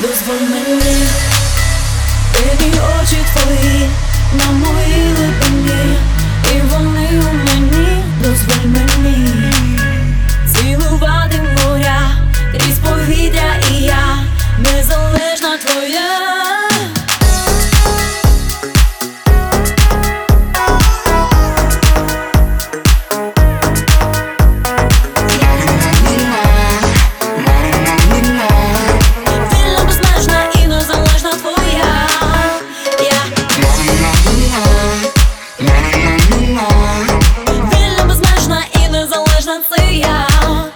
дозволь мені, Бебі очі твої на мої липи. monthly, yeah.